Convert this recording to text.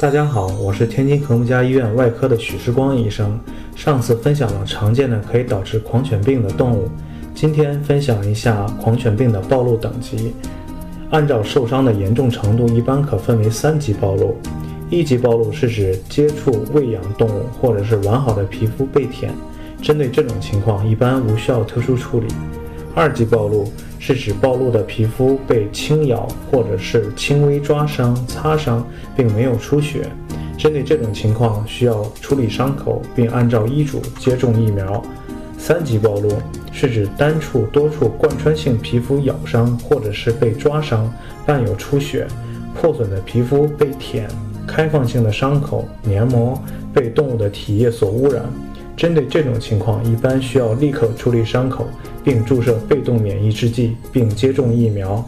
大家好，我是天津和睦家医院外科的许世光医生。上次分享了常见的可以导致狂犬病的动物，今天分享一下狂犬病的暴露等级。按照受伤的严重程度，一般可分为三级暴露。一级暴露是指接触喂养动物或者是完好的皮肤被舔，针对这种情况，一般无需要特殊处理。二级暴露是指暴露的皮肤被轻咬或者是轻微抓伤、擦伤，并没有出血。针对这种情况，需要处理伤口，并按照医嘱接种疫苗。三级暴露是指单处、多处贯穿性皮肤咬伤，或者是被抓伤，伴有出血、破损的皮肤被舔、开放性的伤口、黏膜被动物的体液所污染。针对这种情况，一般需要立刻处理伤口，并注射被动免疫制剂，并接种疫苗。